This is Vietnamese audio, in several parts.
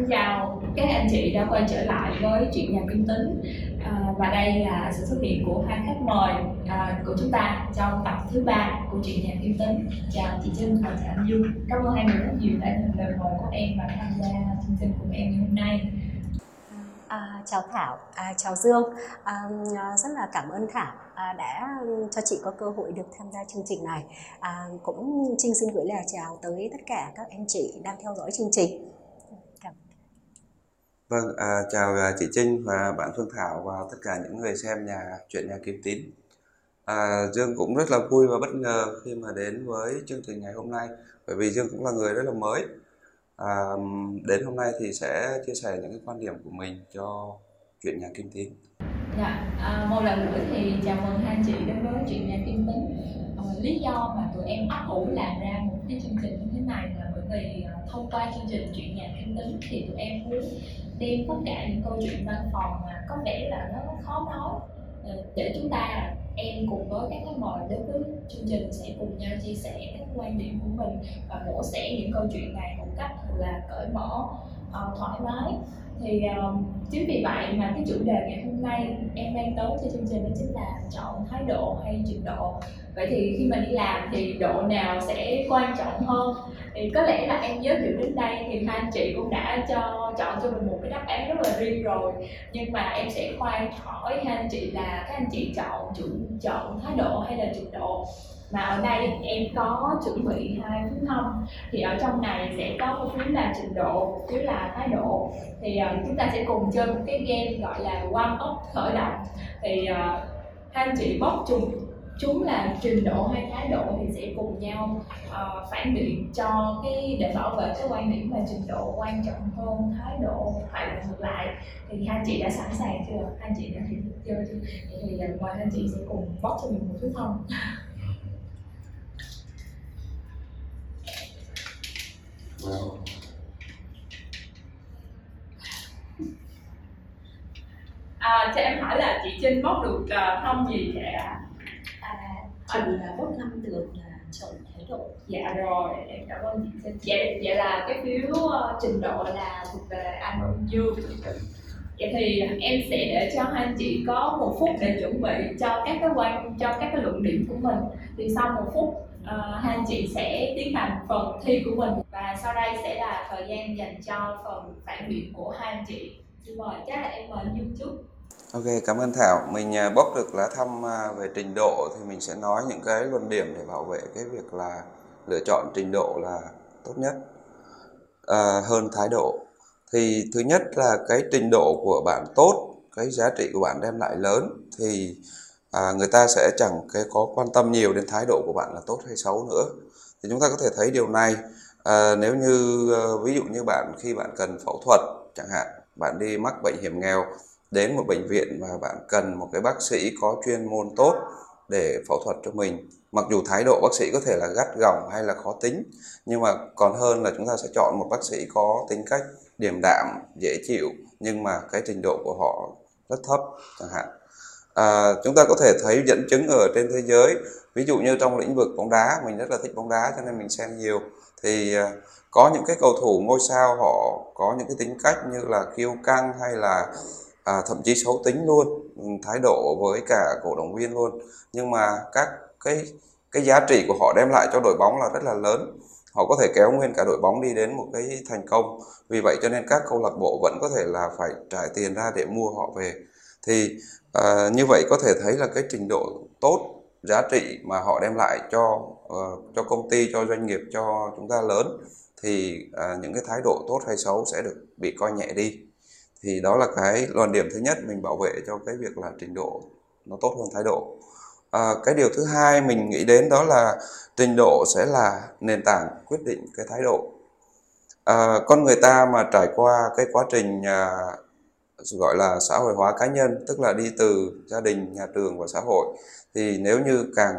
Xin chào các anh chị đã quay trở lại với chuyện nhà kinh tính à, và đây là sự xuất hiện của hai khách mời à, của chúng ta trong tập thứ ba của chuyện nhà kinh tính. Chào chị Trinh và chào anh Dương. Cảm ơn hai người rất nhiều đã nhận lời mời của em và tham gia chương trình cùng em ngày hôm nay. À, chào Thảo, à, chào Dương. À, à, rất là cảm ơn Thảo à, đã cho chị có cơ hội được tham gia chương trình này. À, cũng Trinh xin gửi lời chào tới tất cả các anh chị đang theo dõi chương trình. Vâng, à, chào à, chị Trinh và bạn Phương Thảo và tất cả những người xem nhà chuyện nhà Kim Tín. À, Dương cũng rất là vui và bất ngờ khi mà đến với chương trình ngày hôm nay bởi vì Dương cũng là người rất là mới à, đến hôm nay thì sẽ chia sẻ những cái quan điểm của mình cho chuyện nhà Kim Tín. Dạ, à, một lần nữa thì chào mừng hai chị đến với chuyện nhà Kim lý do mà tụi em ấp ủ làm ra một cái chương trình như thế này là bởi vì ờ, thông qua chương trình chuyện nhà kinh tính thì tụi em muốn đem tất cả những câu chuyện văn phòng mà có vẻ là nó khó nói. Ờ, để chúng ta em cùng với các khách mời đến với chương trình sẽ cùng nhau chia sẻ các quan điểm của mình và mổ xẻ những câu chuyện này một cách là cởi mở ờ, thoải mái thì um, chính vì vậy mà cái chủ đề ngày hôm nay em mang tới cho chương trình đó chính là chọn thái độ hay trình độ. Vậy thì khi mình đi làm thì độ nào sẽ quan trọng hơn? Thì có lẽ là em giới thiệu đến đây thì hai anh chị cũng đã cho chọn cho mình một cái đáp án rất là riêng rồi. Nhưng mà em sẽ khoan hỏi hai anh chị là các anh chị chọn chủ chọn thái độ hay là trình độ mà ở đây em có chuẩn bị hai phiếu thông thì ở trong này sẽ có một phiếu là trình độ phiếu là thái độ. Thì uh, chúng ta sẽ cùng chơi một cái game gọi là one up khởi động. Thì uh, hai anh chị bóc trùng chúng là trình độ hay thái độ thì sẽ cùng nhau uh, phản biện cho cái để bảo vệ cái quan điểm là trình độ quan trọng hơn thái độ phải là ngược lại. Thì hai chị đã sẵn sàng chưa? Hai chị đã hiểu chưa? Thì uh, mời hai chị sẽ cùng bóc cho mình một phiếu thông À, cho em hỏi là chị Trinh bóc được uh, thông gì vậy ạ? À, chị là bốc năm được là chọn thái độ. Dạ rồi, em cảm ơn chị Trinh. Vậy, vậy là cái phiếu uh, trình độ là thuộc về anh Dương. Vậy thì em sẽ để cho hai anh chị có một phút để chuẩn bị cho các cái quan cho các cái luận điểm của mình. Thì sau một phút uh, hai anh chị sẽ tiến hành phần thi của mình và sau đây sẽ là thời gian dành cho phần phản biện của hai anh chị. Xin mời chắc là em mời dung chút. Ok, cảm ơn Thảo. Mình à, bốc được lá thăm à, về trình độ thì mình sẽ nói những cái luận điểm để bảo vệ cái việc là lựa chọn trình độ là tốt nhất à, hơn thái độ. Thì thứ nhất là cái trình độ của bạn tốt, cái giá trị của bạn đem lại lớn thì à, người ta sẽ chẳng cái có quan tâm nhiều đến thái độ của bạn là tốt hay xấu nữa. Thì chúng ta có thể thấy điều này à, nếu như à, ví dụ như bạn khi bạn cần phẫu thuật chẳng hạn, bạn đi mắc bệnh hiểm nghèo đến một bệnh viện và bạn cần một cái bác sĩ có chuyên môn tốt để phẫu thuật cho mình mặc dù thái độ bác sĩ có thể là gắt gỏng hay là khó tính nhưng mà còn hơn là chúng ta sẽ chọn một bác sĩ có tính cách điềm đạm dễ chịu nhưng mà cái trình độ của họ rất thấp chẳng hạn à, chúng ta có thể thấy dẫn chứng ở trên thế giới. Ví dụ như trong lĩnh vực bóng đá mình rất là thích bóng đá cho nên mình xem nhiều. Thì à, có những cái cầu thủ ngôi sao họ có những cái tính cách như là kiêu căng hay là à, thậm chí xấu tính luôn ừ, thái độ với cả cổ động viên luôn. Nhưng mà các cái cái giá trị của họ đem lại cho đội bóng là rất là lớn. Họ có thể kéo nguyên cả đội bóng đi đến một cái thành công. Vì vậy cho nên các câu lạc bộ vẫn có thể là phải trả tiền ra để mua họ về thì à, như vậy có thể thấy là cái trình độ tốt giá trị mà họ đem lại cho uh, cho công ty cho doanh nghiệp cho chúng ta lớn thì uh, những cái thái độ tốt hay xấu sẽ được bị coi nhẹ đi. Thì đó là cái luận điểm thứ nhất mình bảo vệ cho cái việc là trình độ nó tốt hơn thái độ. À, cái điều thứ hai mình nghĩ đến đó là trình độ sẽ là nền tảng quyết định cái thái độ. À, con người ta mà trải qua cái quá trình à, gọi là xã hội hóa cá nhân tức là đi từ gia đình nhà trường và xã hội. Thì nếu như càng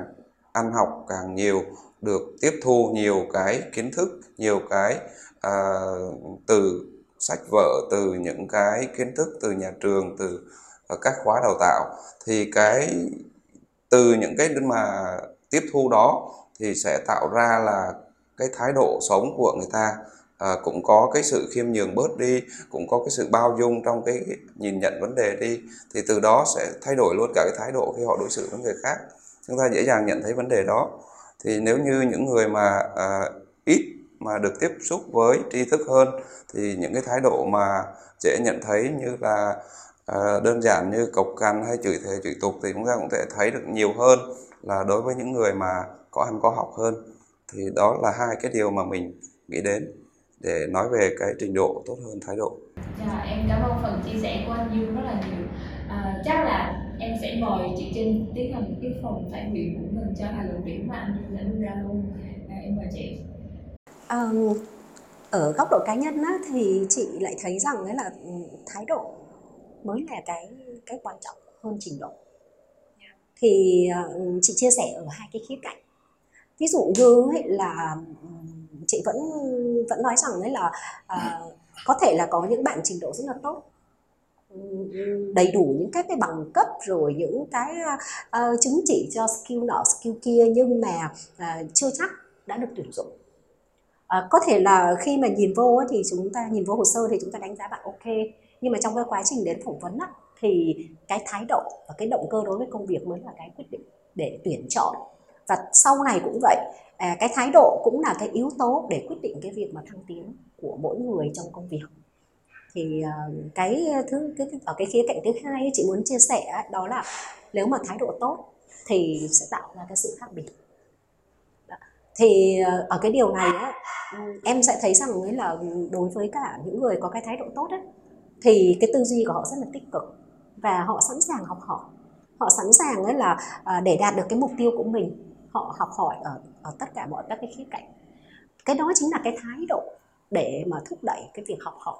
ăn học càng nhiều được tiếp thu nhiều cái kiến thức nhiều cái à, từ sách vở từ những cái kiến thức từ nhà trường từ ờ, các khóa đào tạo thì cái từ những cái mà tiếp thu đó thì sẽ tạo ra là cái thái độ sống của người ta à, cũng có cái sự khiêm nhường bớt đi cũng có cái sự bao dung trong cái nhìn nhận vấn đề đi thì từ đó sẽ thay đổi luôn cả cái thái độ khi họ đối xử với người khác. Chúng ta dễ dàng nhận thấy vấn đề đó. Thì nếu như những người mà à, ít mà được tiếp xúc với tri thức hơn thì những cái thái độ mà dễ nhận thấy như là à, đơn giản như cộc cằn hay chửi thề chửi tục thì chúng ta cũng thể thấy được nhiều hơn là đối với những người mà có ăn có học hơn. Thì đó là hai cái điều mà mình nghĩ đến để nói về cái trình độ tốt hơn thái độ. Dạ, em cảm ơn phần chia sẻ của anh Dương rất là nhiều. À, chắc là em sẽ mời chị Trinh tiến hành cái phần phản biện của mình cho hai luận điểm mà anh Dương đã đưa ra luôn. À, em mời chị. Um, ở góc độ cá nhân á, thì chị lại thấy rằng ấy là ừ, thái độ mới là cái cái quan trọng hơn trình độ thì uh, chị chia sẻ ở hai cái khía cạnh ví dụ như ấy là chị vẫn vẫn nói rằng ấy là uh, có thể là có những bạn trình độ rất là tốt. Đầy đủ những các cái bằng cấp rồi những cái uh, chứng chỉ cho skill nọ skill kia nhưng mà uh, chưa chắc đã được tuyển dụng. À, có thể là khi mà nhìn vô thì chúng ta nhìn vô hồ sơ thì chúng ta đánh giá bạn ok. Nhưng mà trong cái quá trình đến phỏng vấn á, thì cái thái độ và cái động cơ đối với công việc mới là cái quyết định để tuyển chọn. Và sau này cũng vậy à, cái thái độ cũng là cái yếu tố để quyết định cái việc mà thăng tiến của mỗi người trong công việc. Thì uh, cái thứ cái, ở cái khía cạnh thứ hai chị muốn chia sẻ đó là nếu mà thái độ tốt thì sẽ tạo ra cái sự khác biệt. Thì uh, ở cái điều này á, em sẽ thấy rằng ấy là đối với cả những người có cái thái độ tốt ấy, thì cái tư duy của họ rất là tích cực và họ sẵn sàng học hỏi. Họ sẵn sàng ấy là uh, để đạt được cái mục tiêu của mình họ học hỏi ở ở tất cả mọi các cái khía cạnh. Cái đó chính là cái thái độ để mà thúc đẩy cái việc học hỏi.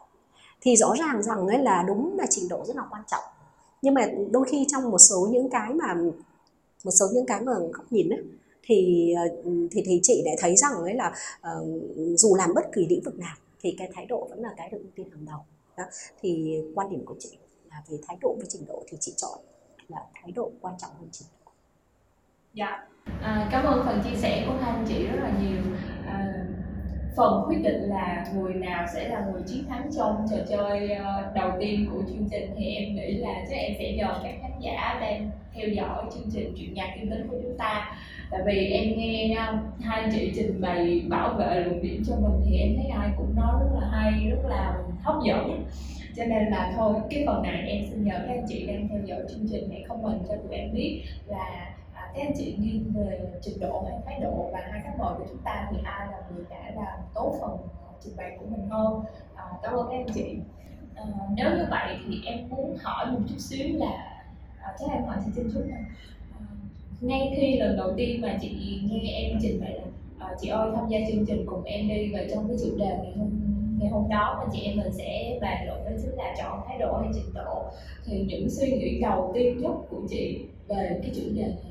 Thì rõ ràng rằng ấy là đúng là trình độ rất là quan trọng. Nhưng mà đôi khi trong một số những cái mà một số những cái mà góc nhìn ấy, thì ờ, thì thì chị lại thấy rằng ấy là uh, dù làm bất kỳ lĩnh vực nào thì cái thái độ vẫn là cái được ưu tiên hàng đầu. Đó. thì quan điểm của chị là về thái độ với trình độ thì chị chọn là thái độ quan trọng hơn trình độ. Dạ à, cảm ơn phần chia sẻ của hai anh chị rất là nhiều. À, phần quyết định là người nào sẽ là người chiến thắng trong trò chơi ờ, đầu tiên của chương trình. Thì em nghĩ là chắc em sẽ nhờ các khán giả đang theo dõi chương trình chuyện nhạc kinh tế của chúng ta. Tại vì em nghe ờ, hai anh chị trình bày bảo vệ luận điểm cho mình thì em thấy ai cũng nói rất là hay rất là hấp dẫn. Cho nên là thôi cái phần này em xin nhờ các anh chị đang theo dõi chương trình hãy comment cho tụi em biết là các anh chị nghiêng về trình độ hay thái độ và hai khách mời của chúng ta thì ai là người đã làm tốt phần ờ, trình bày của mình hơn à, cảm ơn các anh chị à, nếu như vậy thì em muốn hỏi một chút xíu là à, chắc em hỏi chị Trinh chút này à, ngay khi lần đầu tiên mà chị nghe em trình bày là à, chị ơi tham gia chương trình cùng em đi và trong cái chủ đề ngày hôm ngày hôm đó mà chị em mình sẽ bàn luận đó chính là chọn thái độ hay trình độ thì những suy nghĩ đầu tiên nhất của chị về cái chủ đề này?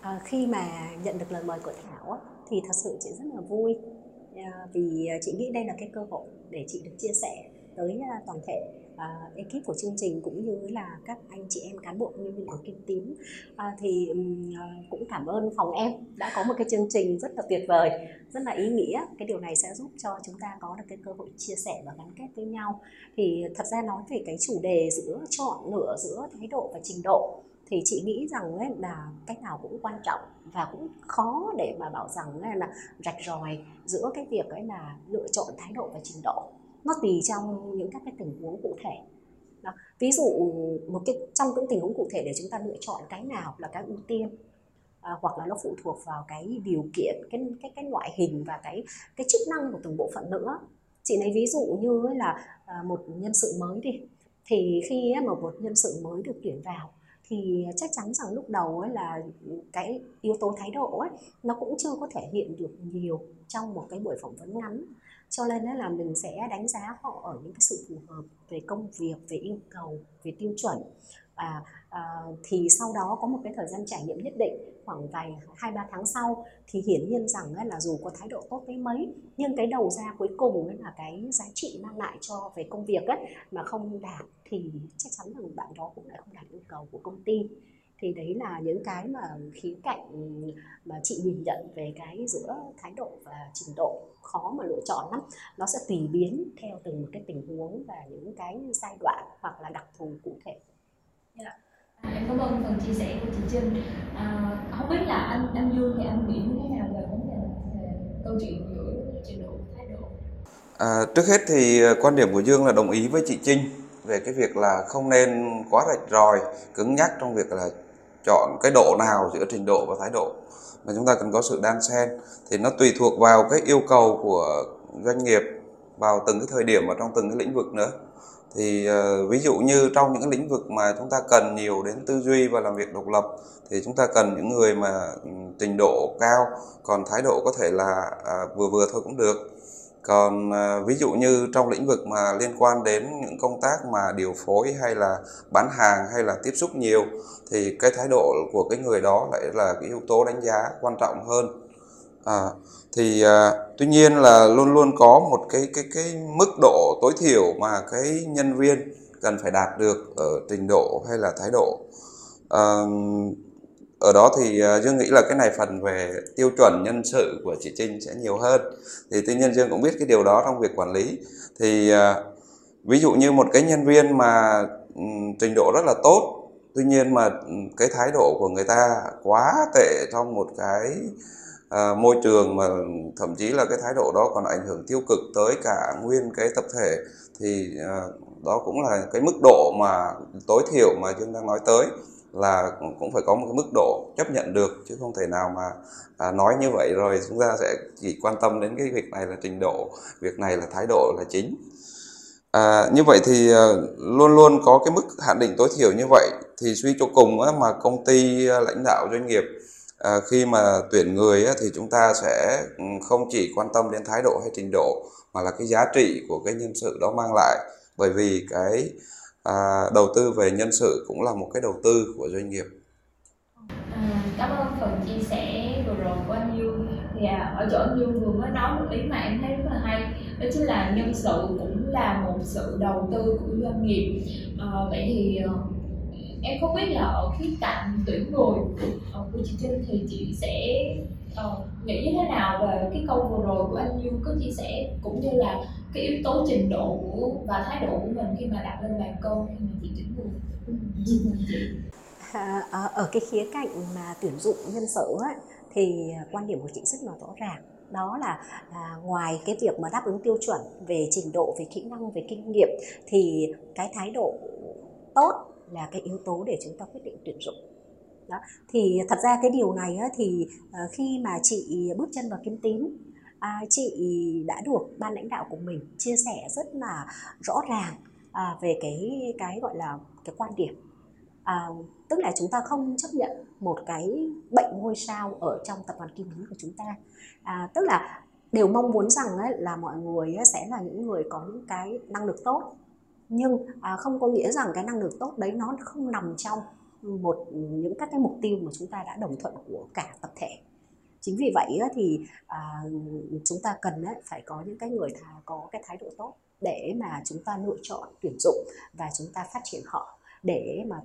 À, khi mà nhận được lời mời của Thảo á, thì thật sự chị rất là vui. À, vì ờ, chị nghĩ đây là cái cơ hội để chị được chia sẻ tới toàn thể à, ekip của chương trình cũng như là các anh chị em cán bộ nhân viên của Kim Tím. À, thì um, cũng cảm ơn phòng em đã có một cái chương trình rất là tuyệt vời rất là ý nghĩa. Cái điều này sẽ giúp cho chúng ta có được cái cơ hội chia sẻ và gắn kết với nhau. Thì thật ra nói về cái chủ đề giữa chọn lựa giữa thái độ và trình độ thì chị nghĩ rằng ấy là cách nào cũng quan trọng và cũng khó để mà bảo rằng ấy là rạch ròi giữa cái việc ấy là lựa chọn thái độ và trình độ. Nó tùy trong những các cái tình huống cụ thể. Đó. ví dụ một cái trong những tình huống cụ thể để chúng ta lựa chọn cái nào là cái ưu tiên à, hoặc là nó phụ thuộc vào cái điều kiện cái cái cái loại hình và cái cái chức năng của từng bộ phận nữa. Chị lấy ví dụ như là à, một nhân sự mới đi. Thì khi mà một nhân sự mới được tuyển vào thì chắc chắn rằng lúc đầu ấy là cái yếu tố thái độ ấy, nó cũng chưa có thể hiện được nhiều trong một cái buổi phỏng vấn ngắn. Cho nên là mình sẽ đánh giá họ ở những cái sự phù hợp về công việc, về yêu cầu, về tiêu chuẩn. Và Ờ, thì sau đó có một cái thời gian trải nghiệm nhất định, khoảng vài hai, ba tháng sau, thì hiển nhiên rằng ấy là dù có thái độ tốt tới mấy, nhưng cái đầu ra cuối cùng ấy là cái giá trị mang lại cho về công việc ấy mà không đạt thì chắc chắn rằng bạn đó cũng lại không đạt yêu cầu của công ty. Thì đấy là những cái mà khía cạnh mà chị nhìn nhận về cái giữa thái độ và trình độ khó mà lựa chọn lắm. Nó sẽ tùy biến theo từng một cái tình huống và những cái giai đoạn hoặc là đặc thù cụ thể. Yeah. Dạ, em cảm ơn phần chia sẻ của chị Trinh. À, không biết là anh anh Dương thì anh nghĩ như thế nào về vấn đề về câu chuyện giữa trình độ thái độ? À, trước hết thì à, quan điểm của Dương là đồng ý với chị Trinh về cái việc là không nên quá rạch ròi cứng nhắc trong việc là chọn cái độ nào giữa trình độ và thái độ. Mà chúng ta cần có sự đan xen thì nó tùy thuộc vào cái yêu cầu của doanh nghiệp vào từng cái thời điểm và trong từng cái lĩnh vực nữa thì uh, ví dụ như trong những lĩnh vực mà chúng ta cần nhiều đến tư duy và làm việc độc lập thì chúng ta cần những người mà ừ, trình độ cao còn thái độ có thể là uh, vừa vừa thôi cũng được. Còn uh, ví dụ như trong lĩnh vực mà liên quan đến những công tác mà điều phối hay là bán hàng hay là tiếp xúc nhiều thì cái thái độ của cái người đó lại là cái yếu tố đánh giá quan trọng hơn. À, thì à, tuy nhiên là luôn luôn có một cái cái cái mức độ tối thiểu mà cái nhân viên cần phải đạt được ở trình độ hay là thái độ. À, ở đó thì à, dương nghĩ là cái này phần về tiêu chuẩn nhân sự của chị trinh sẽ nhiều hơn. Thì tuy nhiên dương cũng biết cái điều đó trong việc quản lý. Thì à, ví dụ như một cái nhân viên mà trình độ rất là tốt tuy nhiên mà cái thái độ của người ta quá tệ trong một cái À, môi trường mà thậm chí là cái thái độ đó còn ảnh hưởng tiêu cực tới cả nguyên cái tập thể thì à, đó cũng là cái mức độ mà tối thiểu mà dương đang nói tới là cũng phải có một cái mức độ chấp nhận được chứ không thể nào mà à, nói như vậy rồi chúng ta sẽ chỉ quan tâm đến cái việc này là trình độ việc này là thái độ là chính. À, như vậy thì à, luôn luôn có cái mức hạn định tối thiểu như vậy thì suy cho cùng á, mà công ty à, lãnh đạo doanh nghiệp à, khi mà tuyển người á, thì chúng ta sẽ ừ, không chỉ quan tâm đến thái độ hay trình độ mà là cái giá trị của cái nhân sự đó mang lại. Bởi vì cái à, đầu tư về nhân sự cũng là một cái đầu tư của doanh nghiệp. À, cảm ơn phần chia sẻ vừa rồi của anh Dương. Thì à, ở chỗ anh Dương vừa mới nói một ý mà em thấy rất là hay đó chính là nhân sự cũng là một sự đầu tư của doanh nghiệp. À, vậy thì ờ, em không biết là ở khía cạnh tuyển người ờ, của chị Trinh thì chị sẽ uh, nghĩ như thế nào về cái câu vừa rồi của anh Dương có chia sẻ cũng như là cái yếu tố trình độ của và thái độ của mình khi mà đặt lên bàn câu khi mà chị tuyển người? À, ở cái khía cạnh mà tuyển dụng nhân sự ấy, thì quan điểm của chị rất là rõ ràng. Đó là à, ngoài cái việc mà đáp ứng tiêu chuẩn về trình độ về kỹ năng về kinh nghiệm thì cái thái độ tốt là cái yếu tố để chúng ta quyết định tuyển dụng. Đó thì thật ra cái điều này thì ờ, khi mà chị bước chân vào kim tín à, chị đã được ban lãnh đạo của mình chia sẻ rất là rõ ràng à, về cái cái gọi là cái quan điểm. À, tức là chúng ta không chấp nhận một cái bệnh ngôi sao ở trong tập đoàn kim tín của chúng ta. À, tức là đều mong muốn rằng ấy, là mọi người sẽ là những người có những cái năng lực tốt nhưng à, không có nghĩa rằng cái năng lực tốt đấy nó không nằm trong một những các cái mục tiêu mà chúng ta đã đồng thuận của cả tập thể. Chính vì vậy thì à, chúng ta cần phải có những cái người có cái thái độ tốt để mà chúng ta lựa chọn tuyển dụng và chúng ta phát triển họ để mà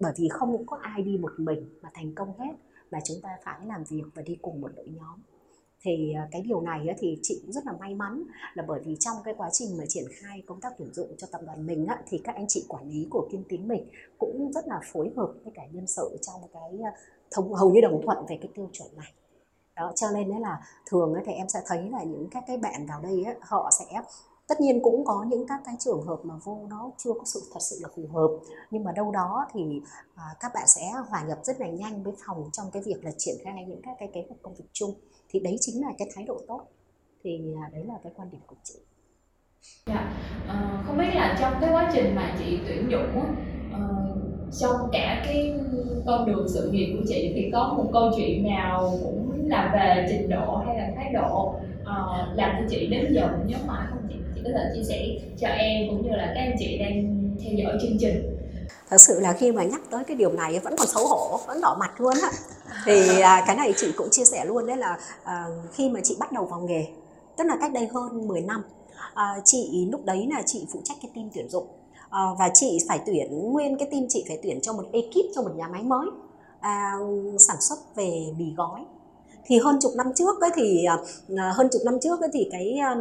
bởi vì không có ai đi một mình mà thành công hết mà chúng ta phải làm việc và đi cùng một đội nhóm thì à, cái điều này thì chị cũng rất là may mắn là bởi vì trong cái quá trình mà triển khai công tác tuyển dụng cho tập đoàn mình thì các anh chị quản lý của Kim Tín mình cũng rất là phối hợp với cả nhân sự trong cái à, thông hầu như đồng thuận về cái tiêu chuẩn này. Đó cho nên đấy là thường thì em sẽ thấy là những các cái bạn vào đây ấy, họ sẽ tất nhiên cũng có những các cái trường hợp mà vô nó chưa có sự thật sự là phù hợp. Nhưng mà đâu đó thì à, các bạn sẽ hòa nhập rất là nhanh với phòng trong cái việc là triển khai những các cái kế hoạch công việc chung thì đấy chính là cái thái độ tốt. Thì à, đấy là cái quan điểm của chị. Dạ à, không biết là trong cái quá trình mà chị tuyển dụng uh, trong cả cái con đường sự nghiệp của chị thì có một câu chuyện nào cũng là về trình độ hay là thái độ uh, làm cho chị đến giờ nhớ mãi không chị? Chị có thể chia sẻ cho em cũng như là các anh chị đang theo dõi chương trình. Thật sự là khi mà nhắc tới cái điều này vẫn còn xấu hổ vẫn đỏ mặt luôn á thì à, cái này chị cũng chia sẻ luôn đấy là à, khi mà chị bắt đầu vào nghề tức là cách đây hơn 10 năm à, chị lúc đấy là chị phụ trách cái team tuyển dụng à, và chị phải tuyển nguyên cái team chị phải tuyển cho một ekip cho một nhà máy mới à, sản xuất về mì gói. Thì hơn chục năm trước ấy thì à, à, hơn chục năm trước ấy thì cái à,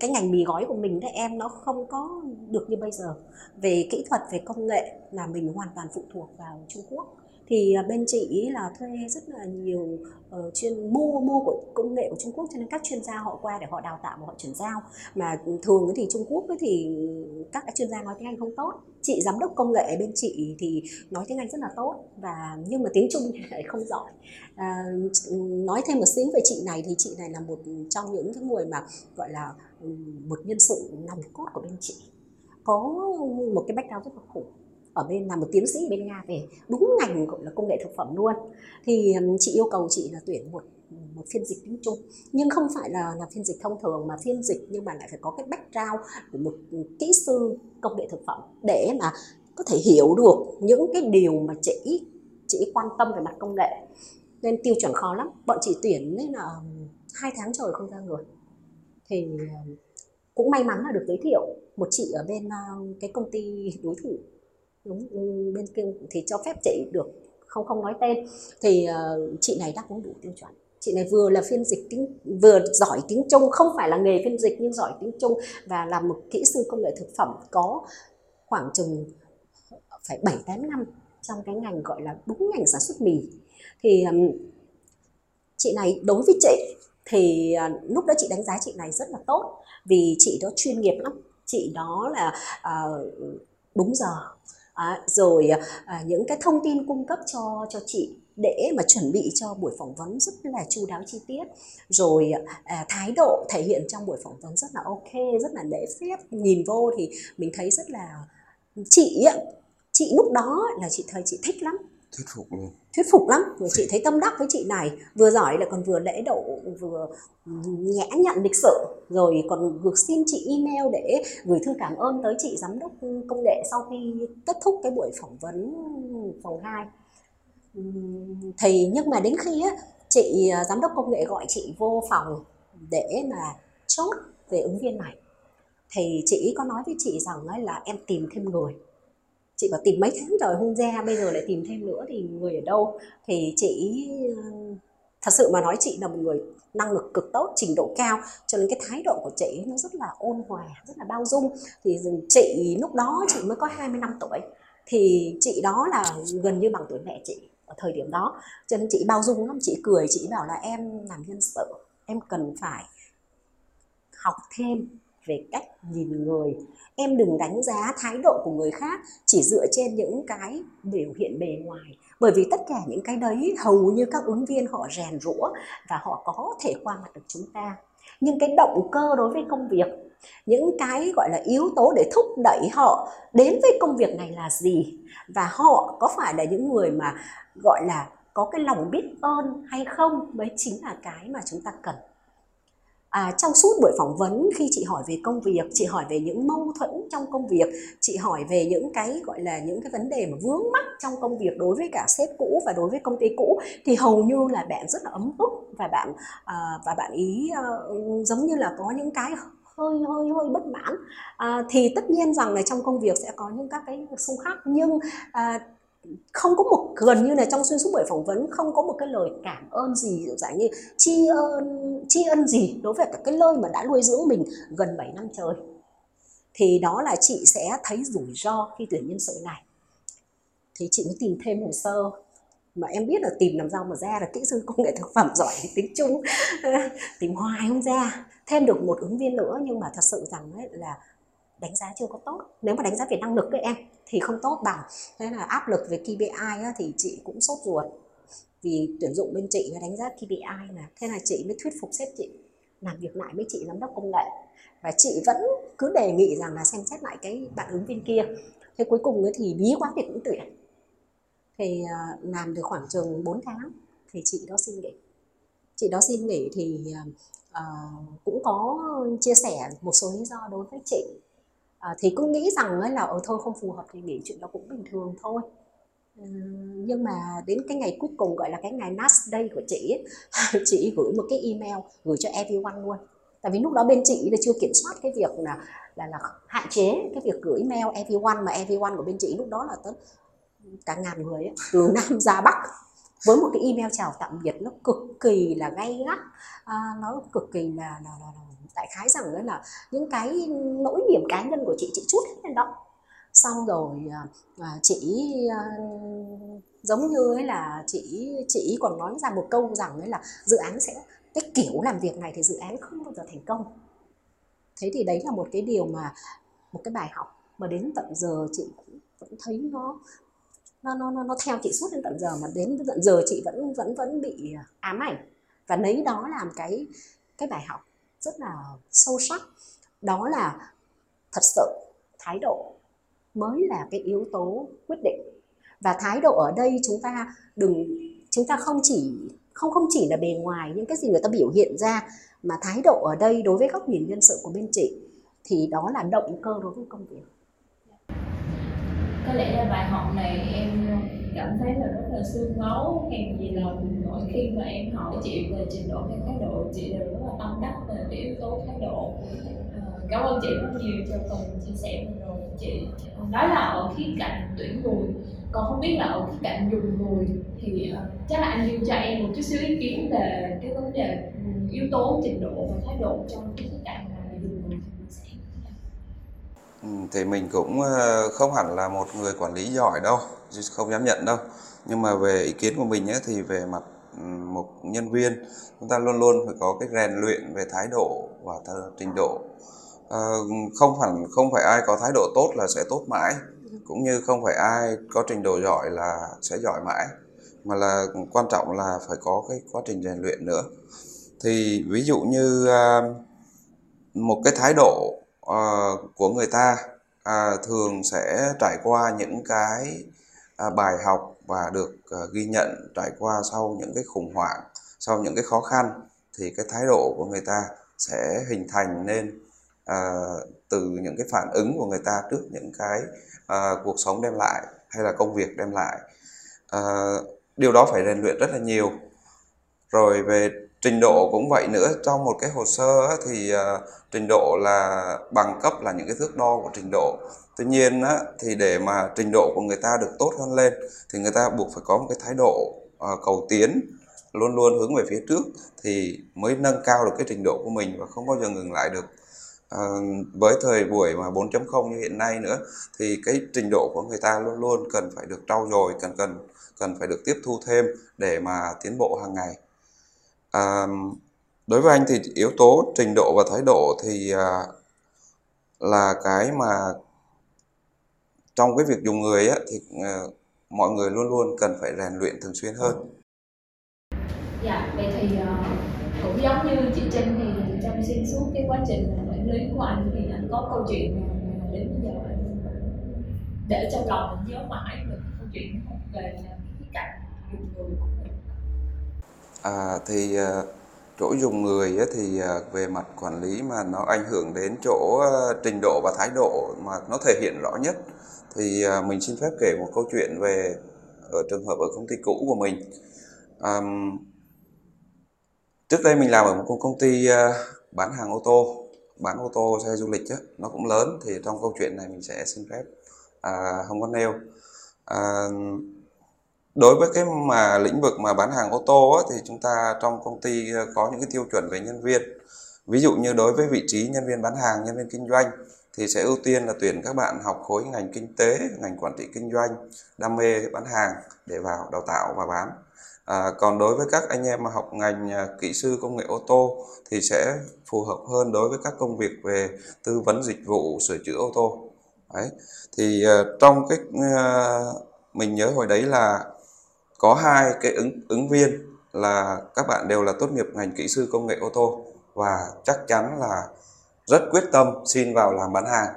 cái ngành mì gói của mình đấy em nó không có được như bây giờ. Về kỹ thuật về công nghệ là mình hoàn toàn phụ thuộc vào Trung Quốc thì à, bên chị ý là thuê rất là nhiều uh, chuyên mua mua của công nghệ của Trung Quốc cho nên các chuyên gia họ qua để họ đào tạo và họ chuyển giao. Mà thường thì Trung Quốc thì các chuyên gia nói tiếng Anh không tốt. Chị giám đốc công nghệ bên chị thì nói tiếng Anh rất là tốt và nhưng mà tiếng Trung thì lại không giỏi. À, nói thêm một xíu về chị này thì chị này là một trong những cái người mà gọi là một nhân sự nòng cốt của bên chị. Có một cái background rất là khủng ở bên, là một tiến sĩ bên Nga về, đúng ngành gọi là công nghệ thực phẩm luôn. Thì chị yêu cầu chị là tuyển một một phiên dịch tiếng Trung. Nhưng không phải là là phiên dịch thông thường mà phiên dịch nhưng mà lại phải có cái background của một kỹ sư công nghệ thực phẩm để mà có thể hiểu được những cái điều mà chị chị quan tâm về mặt công nghệ. Nên tiêu chuẩn khó lắm. Bọn chị tuyển nên là hai tháng trời không ra người. Thì cũng may mắn là được giới thiệu một chị ở bên cái công ty đối thủ đúng ừ, bên kia thì cho phép chị được không không nói tên. Thì uh, chị này đáp ứng đủ tiêu chuẩn. Chị này vừa là phiên dịch tiếng vừa giỏi tiếng Trung không phải là nghề phiên dịch nhưng giỏi tiếng Trung và là một kỹ sư công nghệ thực phẩm có khoảng chừng phải 7 8 năm trong cái ngành gọi là đúng ngành sản xuất mì. Thì um, chị này đối với chị thì uh, lúc đó chị đánh giá chị này rất là tốt vì chị đó chuyên nghiệp lắm. Chị đó là uh, đúng giờ à, rồi à, những cái thông tin cung cấp cho cho chị để mà chuẩn bị cho buổi phỏng vấn rất là chu đáo chi tiết. Rồi à, thái độ thể hiện trong buổi phỏng vấn rất là ok rất là lễ phép. Nhìn vô thì mình thấy rất là chị chị lúc đó là chị thấy chị thích lắm thuyết phục luôn. Thuyết phục lắm. Rồi chị thấy tâm đắc với chị này, vừa giỏi lại còn vừa lễ độ, vừa nhã nhận lịch sự. Rồi còn được xin chị email để gửi thư cảm ơn tới chị giám đốc công nghệ sau khi kết thúc cái buổi phỏng vấn phòng 2 thì nhưng mà đến khi á, chị à, giám đốc công nghệ gọi chị vô phòng để mà chốt về ứng viên này. Thì chị có nói với chị rằng ấy là em tìm thêm người chị bảo tìm mấy tháng trời không ra, bây giờ lại tìm thêm nữa thì người ở đâu? Thì chị ờ, thật sự mà nói chị là một người năng lực cực tốt, trình độ cao, cho nên cái thái độ của chị nó rất là ôn hòa, rất là bao dung. Thì chị lúc đó chị mới có 20 năm tuổi, thì chị đó là gần như bằng tuổi mẹ chị ở thời điểm đó. Cho nên chị bao dung lắm, chị cười, chị bảo là em làm nhân sự, em cần phải học thêm về cách nhìn người. Em đừng đánh giá thái độ của người khác, chỉ dựa trên những cái biểu hiện bề ngoài. Bởi vì tất cả những cái đấy hầu như các ứng viên họ rèn rũa và họ có thể qua mặt được chúng ta. Nhưng cái động cơ đối với công việc, những cái gọi là yếu tố để thúc đẩy họ đến với công việc này là gì? Và họ có phải là những người mà, gọi là, có cái lòng biết ơn hay không mới chính là cái mà chúng ta cần? À, trong suốt buổi phỏng vấn khi chị hỏi về công việc, chị hỏi về những mâu thuẫn trong công việc, chị hỏi về những cái gọi là những cái vấn đề mà vướng mắc trong công việc đối với cả sếp cũ và đối với công ty cũ thì hầu như là bạn rất là ấm ức và bạn à, và bạn ý à, giống như là có những cái hơi hơi hơi bất mãn. À, thì tất nhiên rằng là trong công việc sẽ có những các cái xung khắc nhưng à, không có một, gần như là trong xuyên suốt buổi phỏng vấn không có một cái lời cảm ơn gì dạng như tri ân tri ân gì đối với cả cái nơi mà đã nuôi dưỡng mình gần 7 năm trời. Thì đó là chị sẽ thấy rủi ro khi tuyển nhân sự này. Thì chị mới tìm thêm hồ sơ. Mà em biết là tìm làm sao mà ra là kỹ sư công nghệ thực phẩm giỏi tiếng Trung, tìm hoài không ra. Thêm được một ứng viên nữa nhưng mà thật sự rằng ấy là đánh giá chưa có tốt. Nếu mà đánh giá về năng lực các em thì không tốt bằng. Thế là áp lực về KPI á, thì chị cũng sốt ruột. Vì tuyển dụng bên chị đánh giá KPI nè thế là chị mới thuyết phục sếp chị làm việc lại với chị giám đốc công nghệ. Và chị vẫn cứ đề nghị rằng là xem xét lại cái bạn ứng viên kia. Thế cuối cùng thì bí quá thì cũng tuyển. Thì à, làm được khoảng chừng 4 tháng thì chị đó xin nghỉ. Chị đó xin nghỉ thì uh, cũng có chia sẻ một số lý do đối với chị à, thì cứ nghĩ rằng ấy là ở thôi không phù hợp thì nghĩ chuyện đó cũng bình thường thôi. Nhưng mà đến cái ngày cuối cùng gọi là cái ngày last day của chị ấy, chị gửi một cái email gửi cho everyone luôn. Tại vì lúc đó bên chị là chưa kiểm soát cái việc là là là hạn chế cái việc gửi mail everyone mà everyone của bên chị lúc đó là tới cả ngàn người ấy, từ nam ra bắc. Với một cái email chào tạm biệt nó cực kỳ là gay gắt. À, nó cực kỳ là, là, là, là đại khái rằng đó là những cái nỗi niềm cá nhân của chị chị chút hết lên đó. Xong rồi à, chị à, giống như ấy là chị chị còn nói ra một câu rằng ấy là dự án sẽ cái kiểu làm việc này thì dự án không bao giờ thành công. Thế thì đấy là một cái điều mà một cái bài học mà đến tận giờ chị cũng vẫn thấy nó nó nó nó, nó theo chị suốt đến tận giờ mà đến tận giờ chị vẫn vẫn vẫn bị ám ảnh. Và lấy đó làm cái cái bài học rất là sâu sắc. Đó là thật sự thái độ mới là cái yếu tố quyết định. Và thái độ ở đây chúng ta đừng, chúng ta không chỉ, không không chỉ là bề ngoài những cái gì người ta biểu hiện ra, mà thái độ ở đây đối với góc nhìn nhân sự của bên chị thì đó là động cơ đối với công việc. Có lẽ là bài học này em cảm thấy là rất là xương máu. Hèn gì là mỗi khi mà em hỏi chị về trình độ hay thái độ chị đều rất là tâm đắc về cái yếu tố thái độ. À, cảm ơn chị rất nhiều cho phần chia sẻ vừa rồi của chị. Đó là ở khía cạnh tuyển người còn không biết là ở khía cạnh dùng người thì uh, chắc là anh đưa cho em một chút xíu ý kiến về cái vấn đề ừ, yếu tố trình độ và thái độ trong cái khía cạnh là dùng người Ừ, Ừ, thì mình cũng ờ, không hẳn là một người quản lý giỏi đâu không dám nhận đâu. Nhưng mà về ý kiến của mình ấy, thì về mặt ừ, một nhân viên chúng ta luôn luôn phải có cái rèn luyện về thái độ và trình độ. À, không hẳn không phải ai có thái độ tốt là sẽ tốt mãi cũng như không phải ai có trình độ giỏi là sẽ giỏi mãi mà là quan trọng là phải có cái quá trình rèn luyện nữa. Thì ví dụ như à, một cái thái độ Ờ, của người ta uh, thường sẽ trải qua những cái uh, bài học và được uh, ghi nhận trải qua sau những cái khủng hoảng sau những cái khó khăn thì cái thái độ của người ta sẽ hình thành nên uh, từ những cái phản ứng của người ta trước những cái uh, cuộc sống đem lại hay là công việc đem lại. Uh, điều đó phải rèn luyện rất là nhiều. Rồi về trình độ cũng vậy nữa. Trong một cái hồ sơ thì uh, trình độ là bằng cấp là những cái thước đo của trình độ. Tuy nhiên á, thì để mà trình độ của người ta được tốt hơn lên thì người ta buộc phải có một cái thái độ uh, cầu tiến luôn luôn hướng về phía trước thì mới nâng cao được cái trình độ của mình và không bao giờ ngừng lại được. À, với thời buổi mà 4.0 như hiện nay nữa thì cái trình độ của người ta luôn luôn cần phải được trau dồi cần cần cần phải được tiếp thu thêm để mà tiến bộ hàng ngày à, đối với anh thì yếu tố trình độ và thái độ thì à, là cái mà trong cái việc dùng người á, thì à, mọi người luôn luôn cần phải rèn luyện thường xuyên hơn. Dạ vậy thì uh, cũng giống như chị Trinh thì trong xuyên suốt cái quá trình quản lý của anh thì anh có câu chuyện nào mà đến bây giờ anh để trong lòng nhớ mãi về câu chuyện về cái cạnh dùng người của mình à thì uh, chỗ dùng người ấy thì à, về mặt quản lý mà nó ảnh hưởng đến chỗ à, trình độ và thái độ mà nó thể hiện rõ nhất thì mình xin phép kể một câu chuyện về ở trường hợp ở công ty cũ của mình. Um, trước đây mình làm ở một công ty bán hàng ô tô bán ô tô xe du lịch ấy, nó cũng lớn thì trong câu chuyện này mình sẽ xin phép à, không có nêu. À, đối với cái mà lĩnh vực mà bán hàng ô tô á, thì chúng ta trong công ty ờ, có những cái tiêu chuẩn về nhân viên. Ví dụ như đối với vị trí nhân viên bán hàng nhân viên kinh doanh thì sẽ ưu tiên là tuyển các bạn học khối ngành kinh tế ngành quản trị kinh doanh đam mê bán hàng để vào đào tạo và bán. À, còn đối với các anh em mà học ngành ờ, kỹ sư công nghệ ô tô thì sẽ phù hợp hơn đối với các công việc về tư vấn dịch vụ sửa chữa ô tô. Đấy thì uh, trong cái uh, mình nhớ hồi đấy là có hai cái ứng ứng viên là các bạn đều là tốt nghiệp ngành kỹ sư công nghệ ô tô và chắc chắn là rất quyết tâm xin vào làm bán hàng.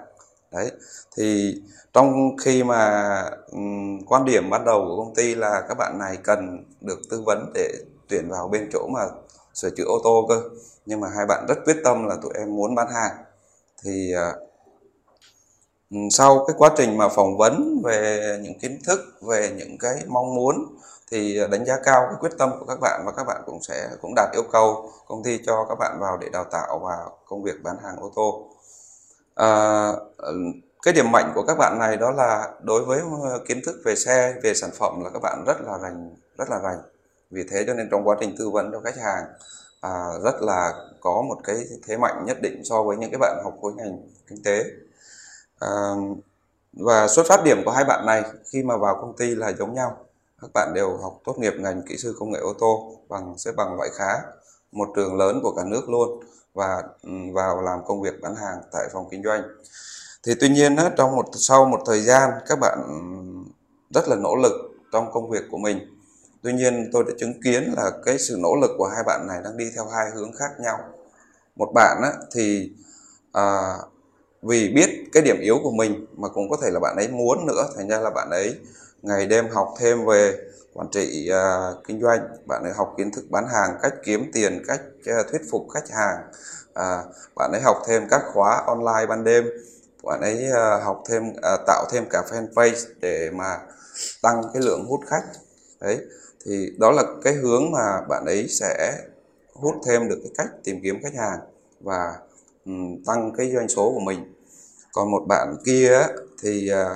Đấy thì trong khi mà um, quan điểm ban đầu của công ty là các bạn này cần được tư vấn để tuyển vào bên chỗ mà sửa chữa ô tô cơ nhưng mà hai bạn rất quyết tâm là tụi em muốn bán hàng. Thì uh, Ừ, sau cái quá trình mà phỏng vấn về những kiến thức về những cái mong muốn thì đánh giá cao cái quyết tâm của các bạn và các bạn cũng sẽ cũng đạt yêu cầu công ty cho các bạn vào để đào tạo vào công việc bán hàng ô tô. À, cái điểm mạnh của các bạn này đó là đối với ờ, kiến thức về xe về sản phẩm là các bạn rất là rành rất là rành. Vì thế cho nên trong quá trình tư vấn cho khách hàng à, rất là có một cái thế mạnh nhất định so với những cái bạn học khối ngành kinh tế à, và xuất phát điểm của hai bạn này khi mà vào công ty là giống nhau. Các bạn đều học tốt nghiệp ngành kỹ sư công nghệ ô tô bằng xếp bằng loại khá một trường lớn của cả nước luôn và ừ, vào làm công việc bán hàng tại phòng kinh doanh. Thì tuy nhiên trong một sau một thời gian các bạn ừ, rất là nỗ lực trong công việc của mình. Tuy nhiên tôi đã chứng kiến là cái sự nỗ lực của hai bạn này đang đi theo hai hướng khác nhau. Một bạn á, thì à, vì biết cái điểm yếu của mình mà cũng có thể là bạn ấy muốn nữa thành ra là bạn ấy ngày đêm học thêm về quản trị uh, kinh doanh bạn ấy học kiến thức bán hàng cách kiếm tiền cách uh, thuyết phục khách hàng uh, bạn ấy học thêm các khóa online ban đêm bạn ấy uh, học thêm uh, tạo thêm cả fanpage để mà tăng cái lượng hút khách. Đấy thì đó là cái hướng mà bạn ấy sẽ hút thêm được cái cách tìm kiếm khách hàng và Ừ, tăng cái doanh số của mình. Còn một bạn kia thì à,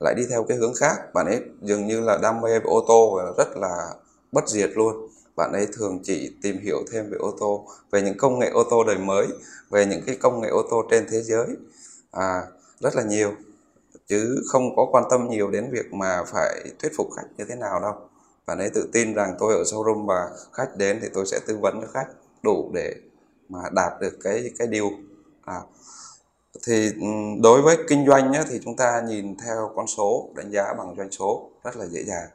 lại đi theo cái hướng khác. Bạn ấy dường như là đam mê về ô tô và rất là bất diệt luôn. Bạn ấy thường chỉ tìm hiểu thêm về ô tô về những công nghệ ô tô đời mới về những cái công nghệ ô tô trên thế giới à, rất là nhiều. Chứ không có quan tâm nhiều đến việc mà phải thuyết phục khách như thế nào đâu. Bạn ấy tự tin rằng tôi ở showroom và khách đến thì tôi sẽ tư vấn cho khách đủ để mà đạt được cái cái điều. À, thì ừ, đối với kinh doanh á, thì chúng ta nhìn theo con số đánh giá bằng doanh số rất là dễ dàng.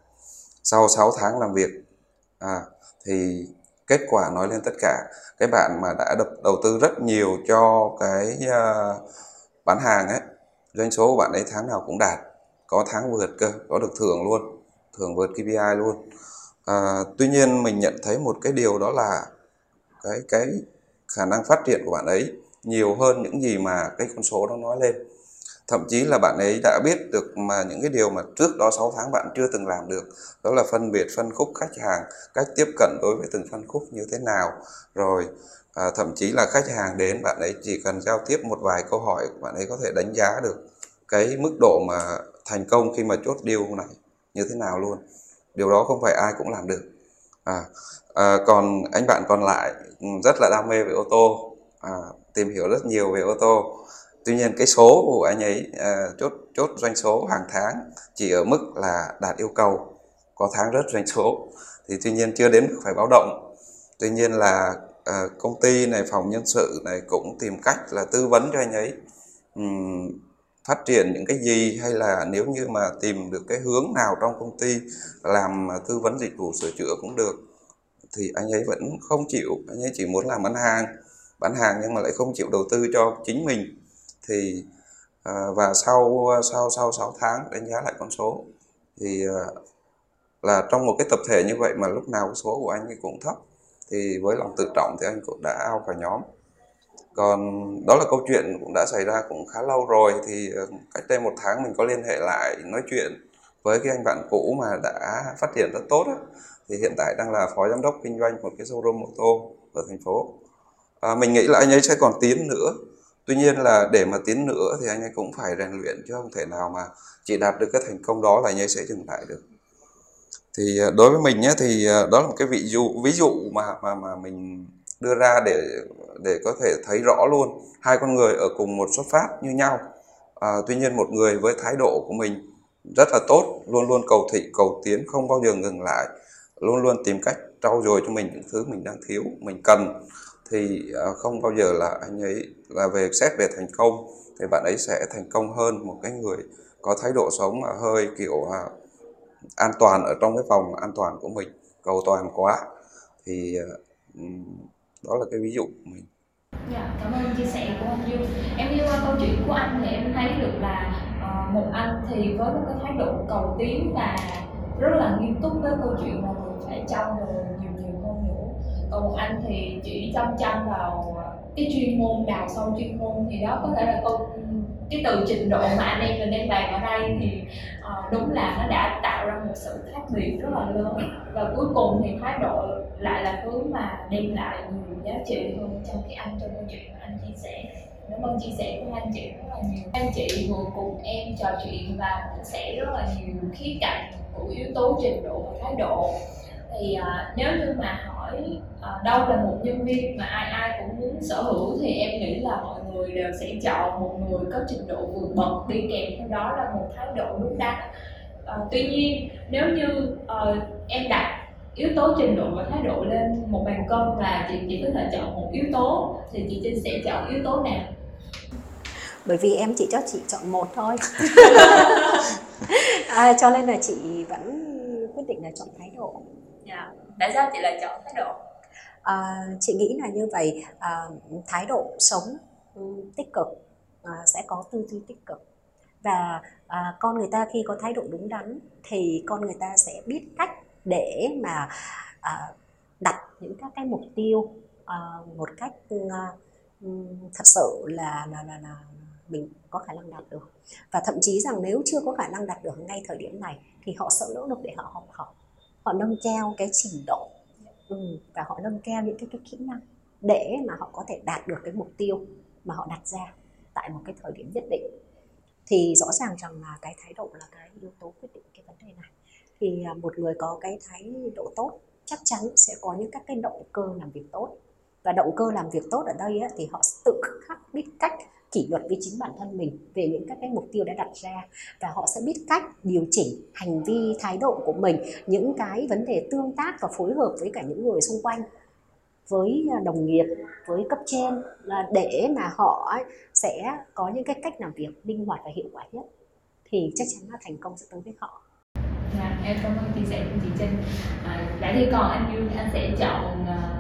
Sau 6 tháng làm việc à, thì kết quả nói lên tất cả. Cái bạn mà đã đập đầu tư rất nhiều cho cái uh, bán hàng ấy doanh số của bạn ấy tháng nào cũng đạt. Có tháng vượt cơ có được thưởng luôn thưởng vượt KPI luôn. À, tuy nhiên mình nhận thấy một cái điều đó là cái cái khả năng phát triển của bạn ấy nhiều hơn những gì mà cái con số nó nói lên. Thậm chí là bạn ấy đã biết được mà những cái điều mà trước đó 6 tháng bạn chưa từng làm được đó là phân biệt phân khúc khách hàng cách tiếp cận đối với từng phân khúc như thế nào. Rồi à, thậm chí là khách hàng đến bạn ấy chỉ cần giao tiếp một vài câu hỏi bạn ấy có thể đánh giá được cái mức độ mà thành công khi mà chốt deal này như thế nào luôn. Điều đó không phải ai cũng làm được. À, à còn anh bạn còn lại ừ, rất là đam mê về ô tô à, tìm hiểu rất nhiều về ô tô. Tuy nhiên cái số của anh ấy à, chốt chốt doanh số hàng tháng chỉ ở mức là đạt yêu cầu có tháng rất doanh số. Thì tuy nhiên chưa đến mức phải báo động. Tuy nhiên là à, công ty này phòng nhân sự này cũng tìm cách là tư vấn cho anh ấy um, phát triển những cái gì hay là nếu như mà tìm được cái hướng nào trong công ty làm tư vấn dịch vụ sửa chữa cũng được thì anh ấy vẫn không chịu anh ấy chỉ muốn làm bán hàng bán hàng nhưng mà lại không chịu đầu tư cho chính mình. Thì à, và sau sau sau 6 tháng đánh giá lại con số thì à, là trong một cái tập thể như vậy mà lúc nào số của anh ấy cũng thấp thì với lòng tự trọng thì anh cũng đã ao cả nhóm. Còn đó là câu chuyện cũng đã xảy ra cũng khá lâu rồi thì à, cách đây một tháng mình có liên hệ lại nói chuyện với cái anh bạn cũ mà đã phát triển rất tốt đó, thì hiện tại đang là phó giám đốc kinh doanh một cái showroom ô tô ở thành phố. À, mình nghĩ là anh ấy sẽ còn tiến nữa. Tuy nhiên là để mà tiến nữa thì anh ấy cũng phải rèn luyện chứ không thể nào mà chỉ đạt được cái thành công đó là anh ấy sẽ dừng lại được. Thì à, đối với mình nhé thì à, đó là một cái ví dụ ví dụ mà mà mà mình đưa ra để để có thể thấy rõ luôn. Hai con người ở cùng một xuất phát như nhau. À, tuy nhiên một người với thái độ của mình rất là tốt luôn luôn cầu thị cầu tiến không bao giờ ngừng lại luôn luôn tìm cách trau dồi cho mình những thứ mình đang thiếu mình cần. Thì à, không bao giờ là anh ấy là về xét về thành công thì bạn ấy sẽ thành công hơn một cái người có thái độ sống mà hơi kiểu à, an toàn ở trong cái vòng an toàn của mình cầu toàn quá. Thì à, đó là cái ví dụ của mình. Dạ, cảm ơn chia sẻ của anh Dương. Em đi qua câu chuyện của anh thì em thấy được là uh, một anh thì với một cái thái độ cầu tiến và rất là nghiêm túc với câu chuyện mà mình phải nhiều nhiều hơn nữa. Còn một anh thì chỉ chăm chăm vào à, cái chuyên môn đào sâu chuyên môn thì đó có thể là câu cái từ trình độ mà anh em mình đang bàn ở đây thì uh, đúng là nó đã tạo ra một sự khác biệt rất là lớn. Và cuối cùng thì thái độ lại là thứ mà đem lại nhiều giá trị hơn trong cái anh trong câu chuyện mà anh chia sẻ. Cảm ơn chia sẻ của anh chị rất là nhiều. Anh chị vừa cùng em trò chuyện và chia sẻ rất là nhiều khía cạnh của yếu tố trình độ và thái độ thì à, nếu như mà hỏi à, đâu là một nhân viên mà ai ai cũng muốn sở hữu thì em nghĩ là mọi người đều sẽ chọn một người có trình độ vượt bậc đi kèm theo đó là một thái độ đúng đắn. À, tuy nhiên nếu như uh, em đặt yếu tố trình độ và thái độ lên một bàn cân và chị chỉ có thể chọn một yếu tố thì chị Trinh sẽ chọn yếu tố nào? Bởi vì em chỉ cho chị chọn một thôi. À, cho nên là chị vẫn quyết định là chọn thái độ dạ. Tại sao chị lại chọn thái độ? À, chị nghĩ là như vậy à, thái độ sống tích cực à, sẽ có tư duy tích cực. Và à, con người ta khi có thái độ đúng đắn thì con người ta sẽ biết cách để mà à, đặt những các cái mục tiêu à, một cách à, thật sự là là là là mình có khả năng đạt được. Và thậm chí rằng nếu chưa có khả năng đạt được ngay thời điểm này thì họ sẽ nỗ lực để họ học hỏi họ nâng cao cái trình độ. Ừ, và họ nâng cao những cái cái kỹ năng để mà họ có thể đạt được cái mục tiêu mà họ đặt ra tại một cái thời điểm nhất định. Thì rõ ràng rằng là cái thái độ là cái yếu tố quyết định cái vấn đề này. Thì à, một người có cái thái độ tốt chắc chắn sẽ có những các cái động cơ làm việc tốt. Và động cơ làm việc tốt ở đây ấy, thì họ tự khắc biết cách kỷ luật với chính bản thân mình về những các cái mục tiêu đã đặt ra. Và họ sẽ biết cách điều chỉnh hành vi thái độ của mình những cái vấn đề tương tác và phối hợp với cả những người xung quanh với à, đồng nghiệp với cấp trên để mà họ sẽ có những cái cách làm việc linh hoạt và hiệu quả nhất. Thì chắc chắn là thành công sẽ tới với họ. Dạ, em cảm ơn chia sẻ của chị Trinh. À, vậy thì còn anh Dương anh sẽ chọn à,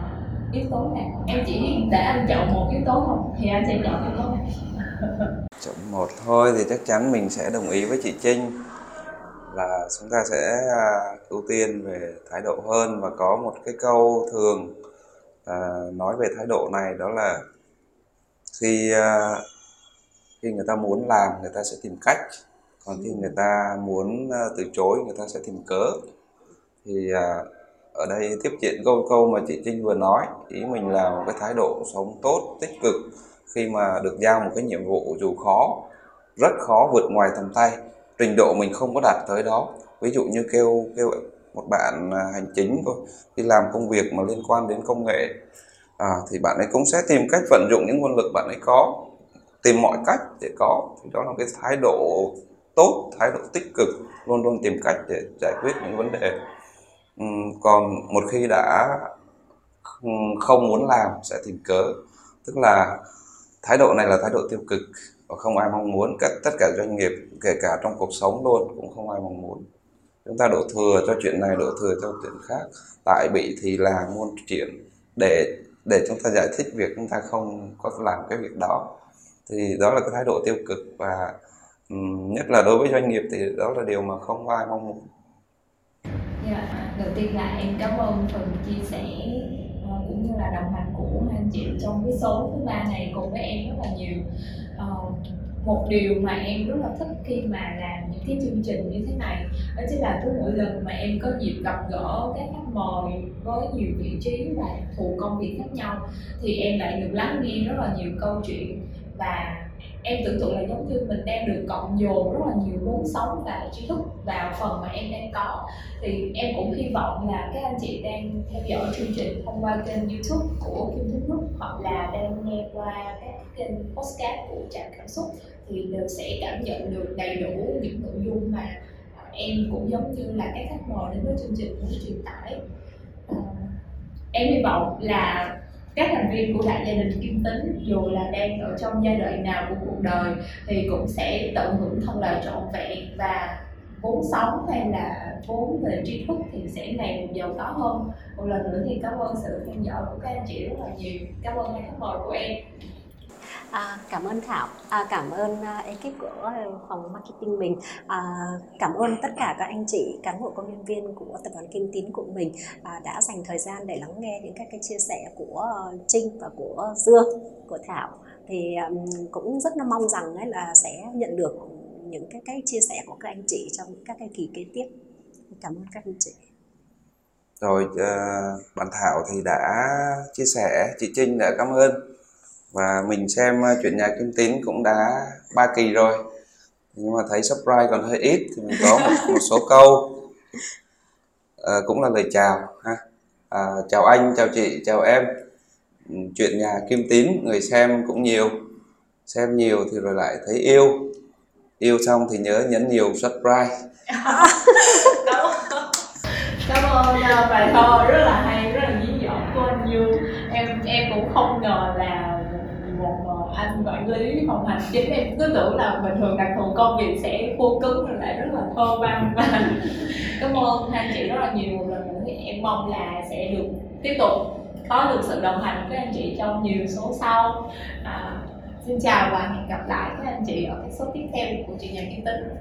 yếu tố nào em chỉ để anh chọn một yếu tố không thì anh sẽ chọn yếu tố nào chọn một thôi thì chắc chắn mình sẽ đồng ý với chị Trinh là chúng ta sẽ à, ưu tiên về thái độ hơn và có một cái câu thường à, nói về thái độ này đó là khi à, khi người ta muốn làm người ta sẽ tìm cách. Còn khi người ta muốn à, từ chối người ta sẽ tìm cớ. Thì à, ở đây tiếp diện câu câu mà chị Trinh vừa nói. Ý mình là một cái thái độ sống tốt tích cực khi mà được giao một cái nhiệm vụ dù khó rất khó vượt ngoài tầm tay. Trình độ mình không có đạt tới đó. Ví dụ như kêu kêu một bạn à, hành chính thôi đi làm công việc mà liên quan đến công nghệ à, thì bạn ấy cũng sẽ tìm cách vận dụng những nguồn lực bạn ấy có tìm mọi cách để có. Thì đó là cái thái độ tốt thái độ tích cực luôn luôn tìm cách để giải quyết những vấn đề còn một khi đã không muốn làm sẽ tìm cớ. Tức là thái độ này là thái độ tiêu cực và không ai mong muốn. Tất tất cả doanh nghiệp kể cả trong cuộc sống luôn cũng không ai mong muốn. Chúng ta đổ thừa cho chuyện này đổ thừa cho chuyện khác. Tại bị thì là muôn chuyện để để chúng ta giải thích việc chúng ta không có làm cái việc đó. Thì đó là cái thái độ tiêu cực và um, nhất là đối với doanh nghiệp thì đó là điều mà không ai mong muốn. Yeah, dạ, đầu tiên là em cảm ơn phần chia sẻ uh, cũng như là đồng hành của anh chị trong cái số thứ ba này cùng với em rất là nhiều. Uh, một điều mà em rất là thích khi mà làm những cái chương trình như thế này đó chính là cứ mỗi lần mà em có dịp gặp gỡ các khách mời với nhiều vị trí và thuộc công việc khác nhau thì em lại được lắng nghe rất là nhiều câu chuyện và em tưởng tượng là giống như mình đang được cộng dồn rất là nhiều vốn sống và trí thức vào phần mà em đang có. Thì em cũng hy vọng là các anh chị đang theo dõi chương trình thông qua kênh youtube của Kim Thức Group, hoặc là đang nghe qua các kênh podcast của Trạm Cảm Xúc, thì đều sẽ cảm nhận được đầy đủ những nội dung mà à, em cũng giống như là các khách mời đến với chương trình muốn truyền tải. Ờ, em hy vọng là các thành viên của đại gia đình kim tính, dù là đang ở trong giai đoạn nào của cuộc đời, thì cũng sẽ tận hưởng thật là trọn vẹn và vốn sống hay là vốn về tri thức thì sẽ ngày một giàu có hơn. Một lần nữa thì cảm ơn sự theo dõi của các anh chị rất là nhiều. Cảm ơn hai khách mời của em. À, cảm ơn Thảo, à, cảm ơn uh, ekip của à, phòng marketing mình, à, cảm ơn tất cả các anh chị cán bộ công nhân viên của tập đoàn Kim Tín của mình à, đã dành thời gian để lắng nghe những các cái chia sẻ của uh, Trinh và của Dương, của Thảo. Thì um, cũng rất là mong rằng ấy là sẽ nhận được những cái cái chia sẻ của các anh chị trong các cái kỳ kế tiếp. Cảm ơn các anh chị. Rồi uh, bạn Thảo thì đã chia sẻ, chị Trinh đã cảm ơn và mình xem uh, chuyện nhà Kim Tín cũng đã ba kỳ rồi. Nhưng mà thấy surprise còn hơi ít thì mình có một, một số câu. À, cũng là lời chào ha. À, chào anh chào chị chào em. Ừ, chuyện nhà Kim Tín người xem cũng nhiều. Xem nhiều thì rồi lại thấy yêu. Yêu xong thì nhớ nhấn nhiều subscribe cảm ơn uh, bài thơ rất là hay rất là dí dỏm của anh Dương em em cũng không ngờ là một uh, anh quản lý phòng hành chính em cứ tưởng là bình thường đặc thù công việc sẽ khô cứng rồi lại rất là thơ văn và cảm ơn hai anh chị rất là nhiều một lần nữa em mong là sẽ được tiếp tục có được sự đồng hành với anh chị trong nhiều số sau. À, xin chào và hẹn gặp lại các anh chị ở các số tiếp theo của chị nhà kim tính